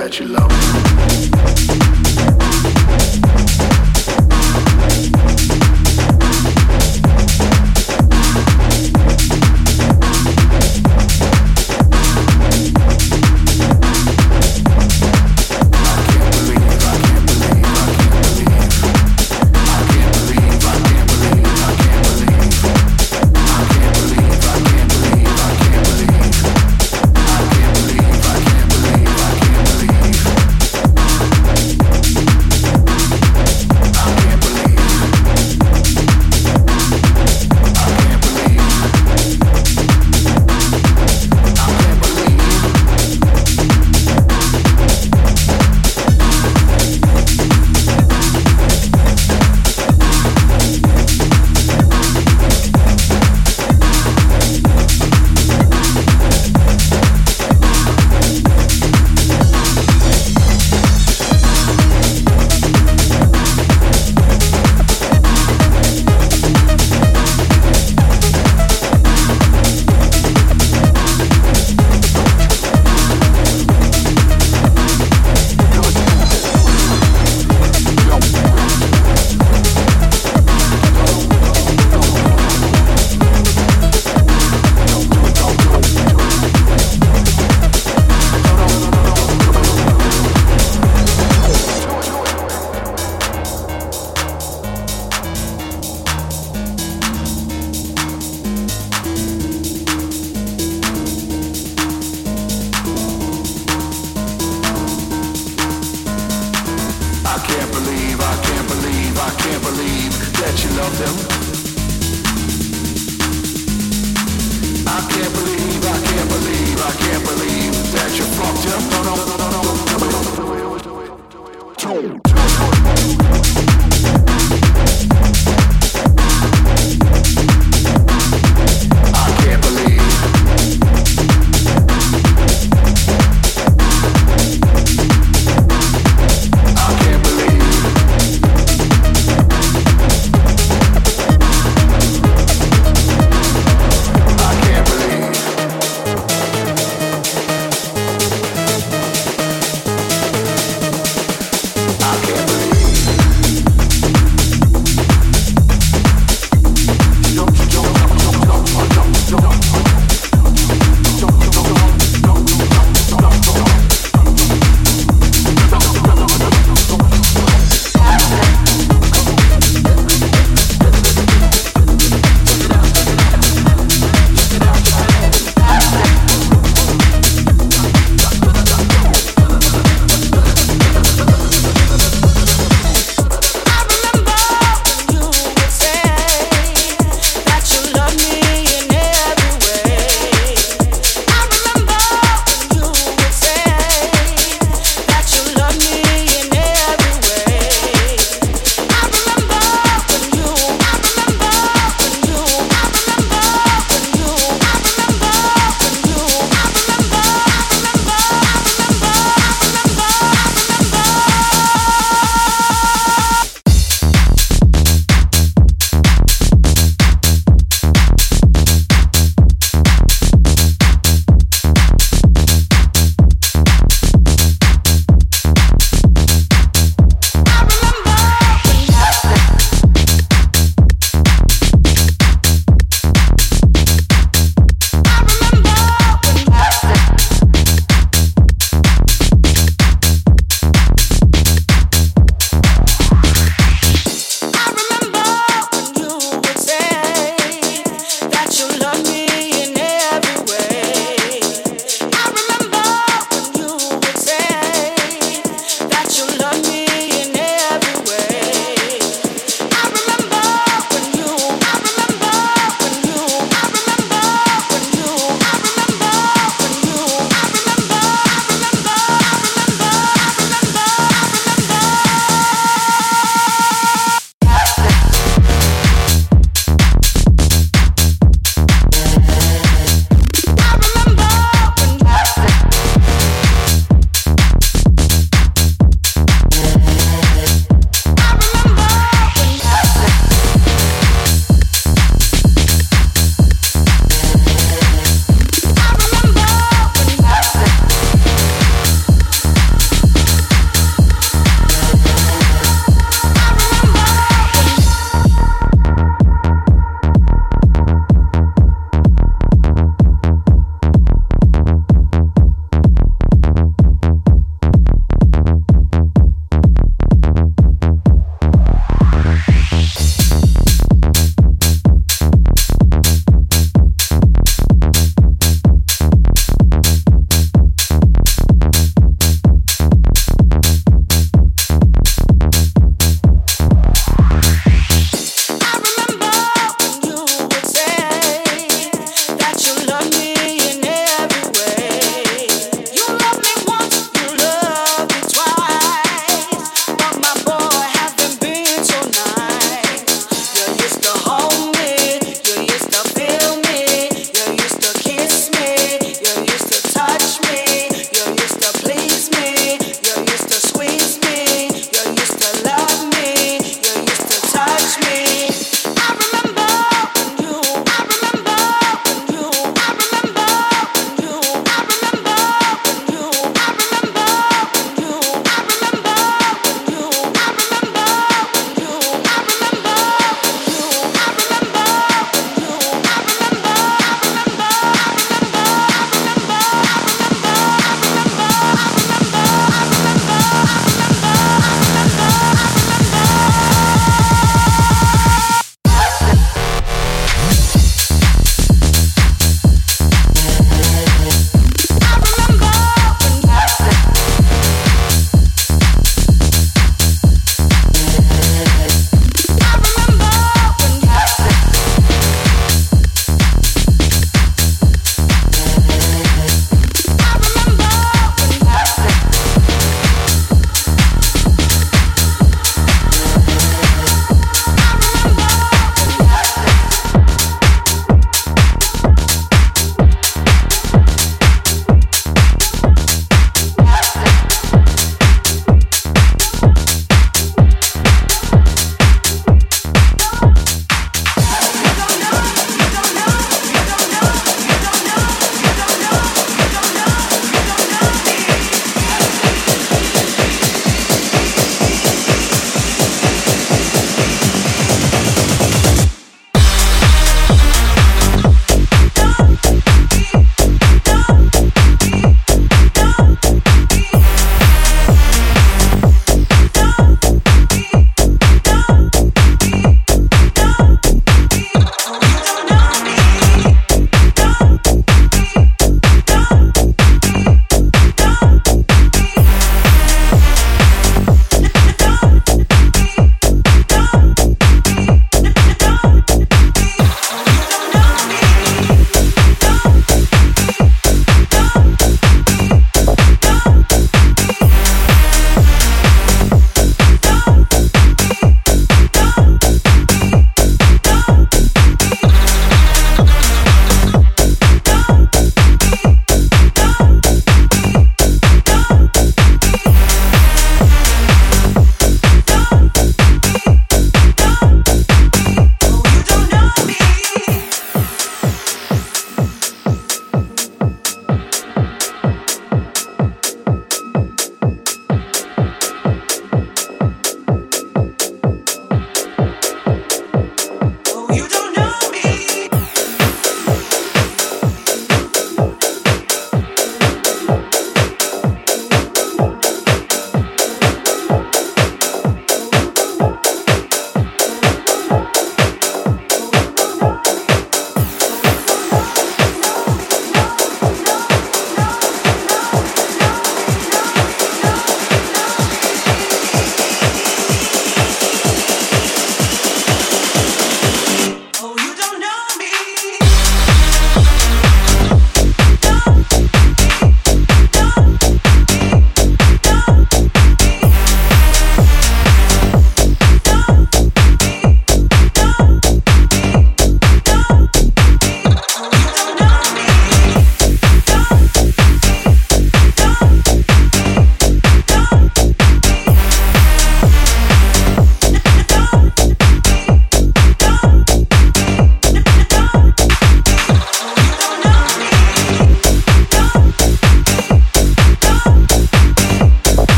that you love him. Believe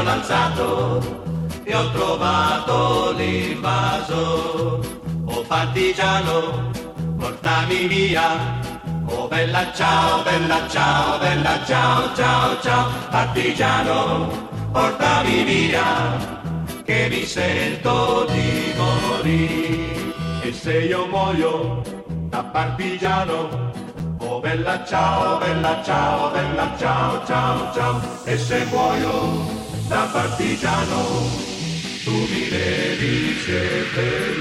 mi sono alzato e ho trovato l'invaso. Oh partigiano, portami via. Oh bella ciao, bella ciao, bella ciao, ciao, ciao. Partigiano, portami via che mi sento di morire. E se io muoio da partigiano, oh bella ciao, bella ciao, bella ciao, ciao, ciao. E se muoio da partigiano, tu mi devi seppellire.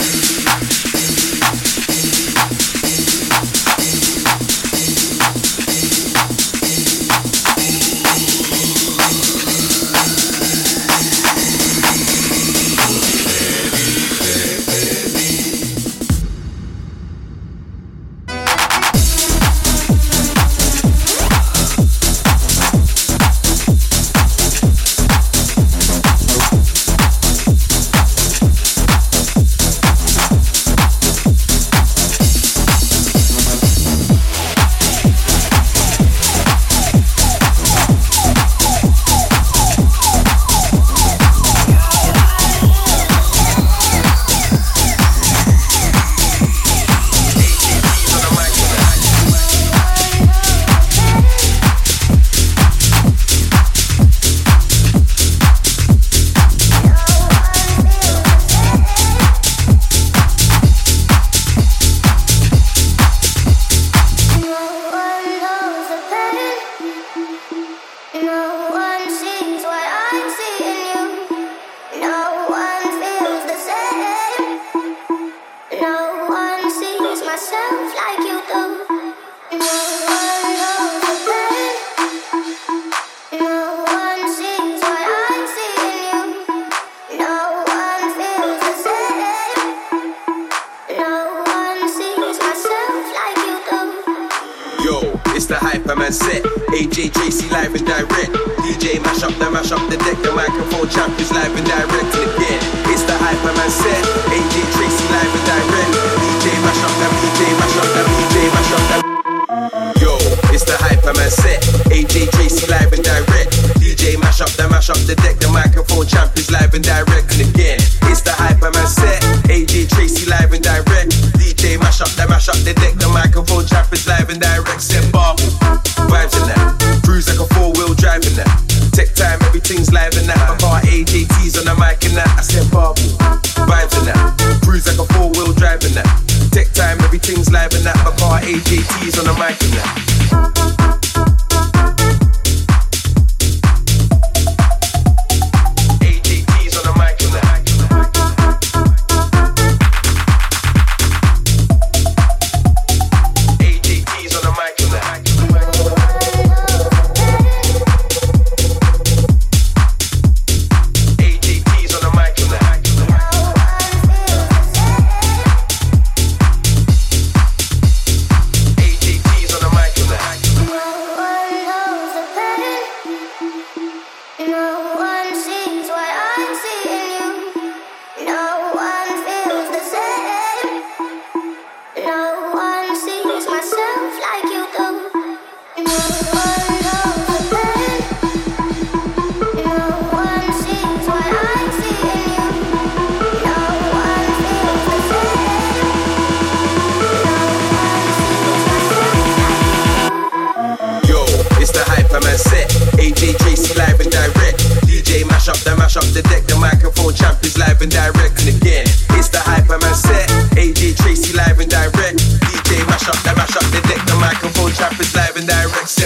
It's the hype, I'm a set. AJ Tracey live and direct. DJ mash up the mash up the deck. The microphone champ is live and direct. And again, it's the hype, I'm a set. AJ Tracey live and direct. DJ mash up the mash up the deck. The microphone champ is live and direct. Set bar, vibes in that. Cruise like a four wheel driving that. Tech time, everything's live and that. My car AJT's on the mic and that. I said bar, vibes in that. Cruise like a four wheel driving that. Tech time, everything's live and that. My car AJT's on the mic and direct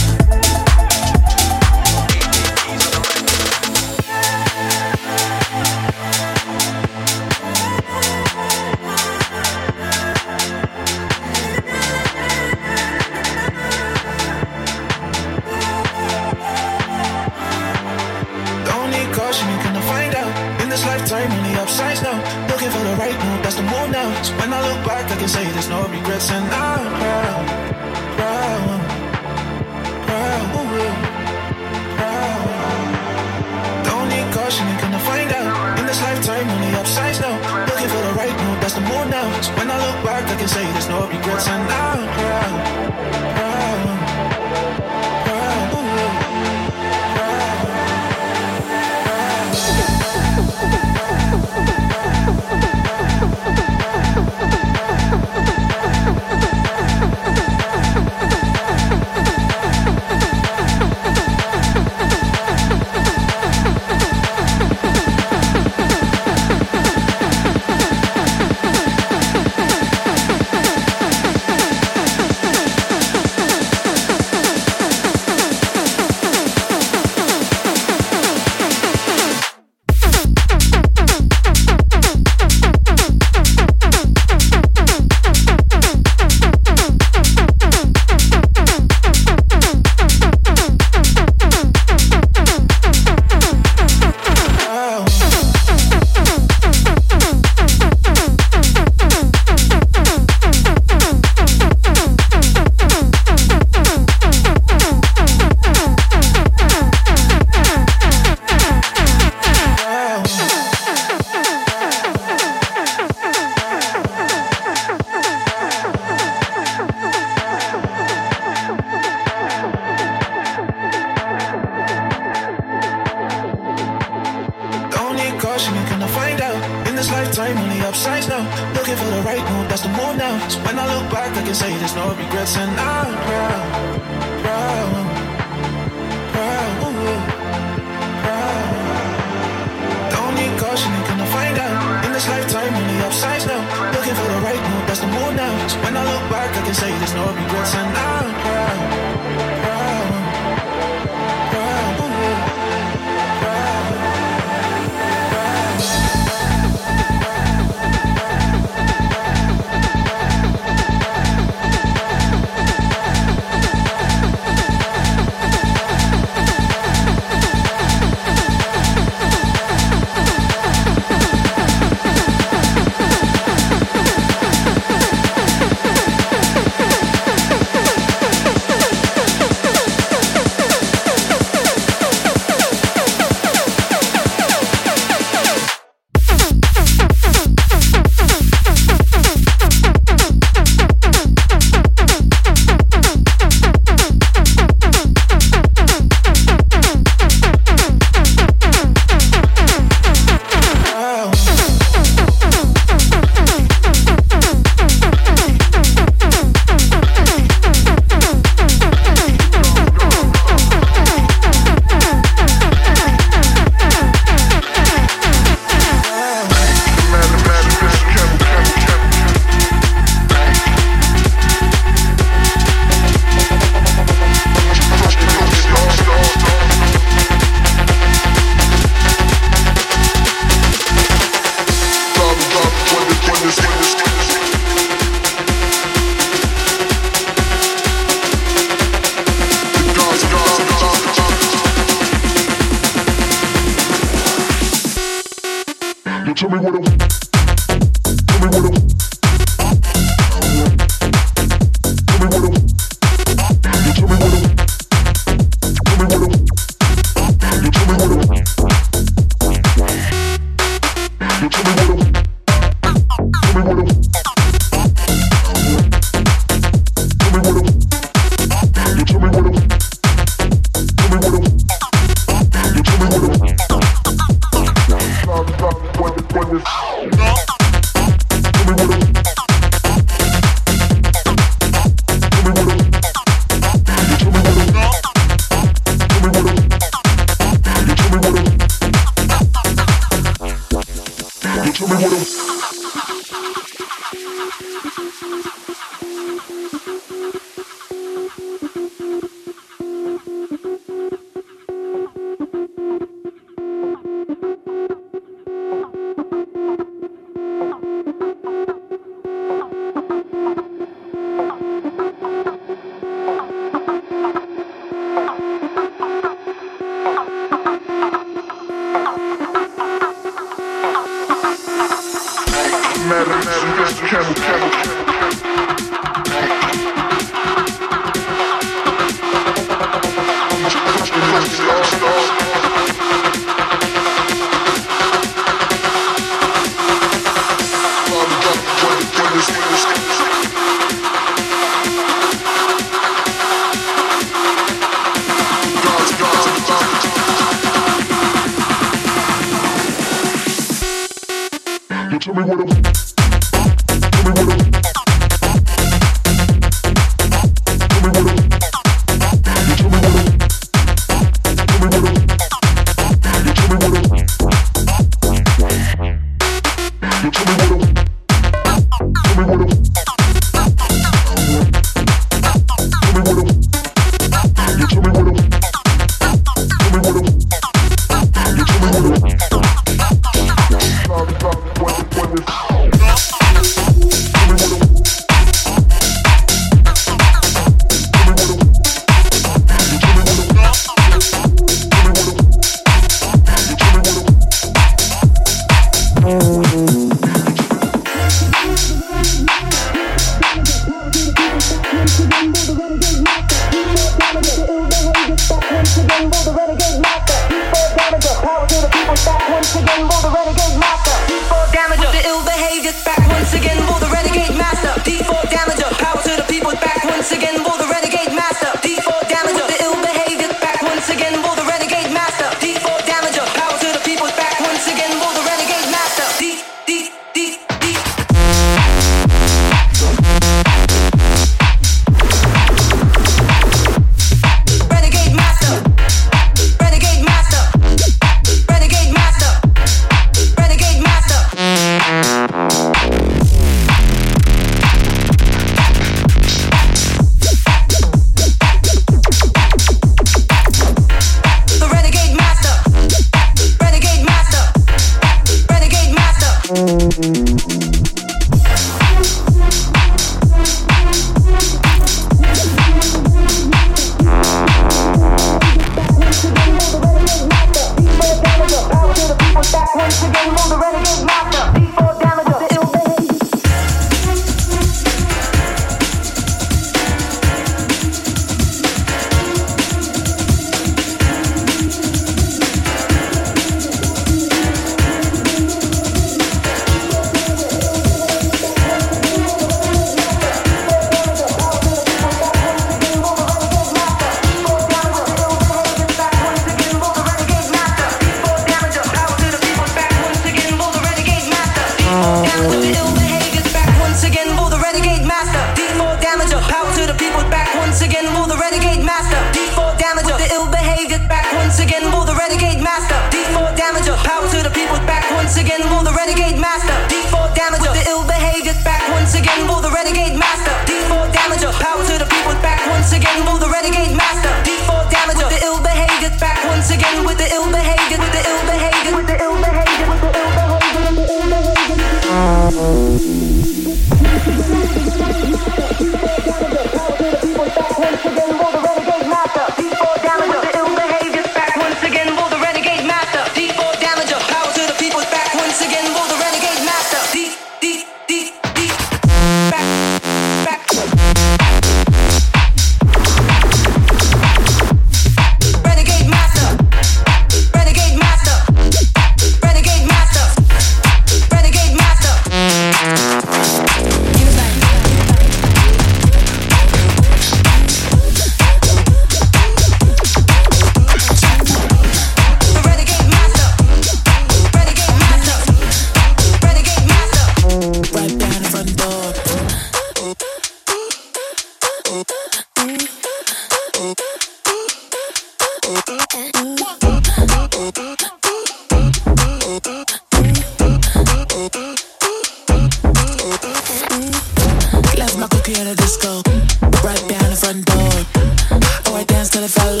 if fall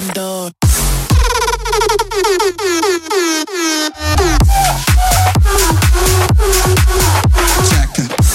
cuando... Check it.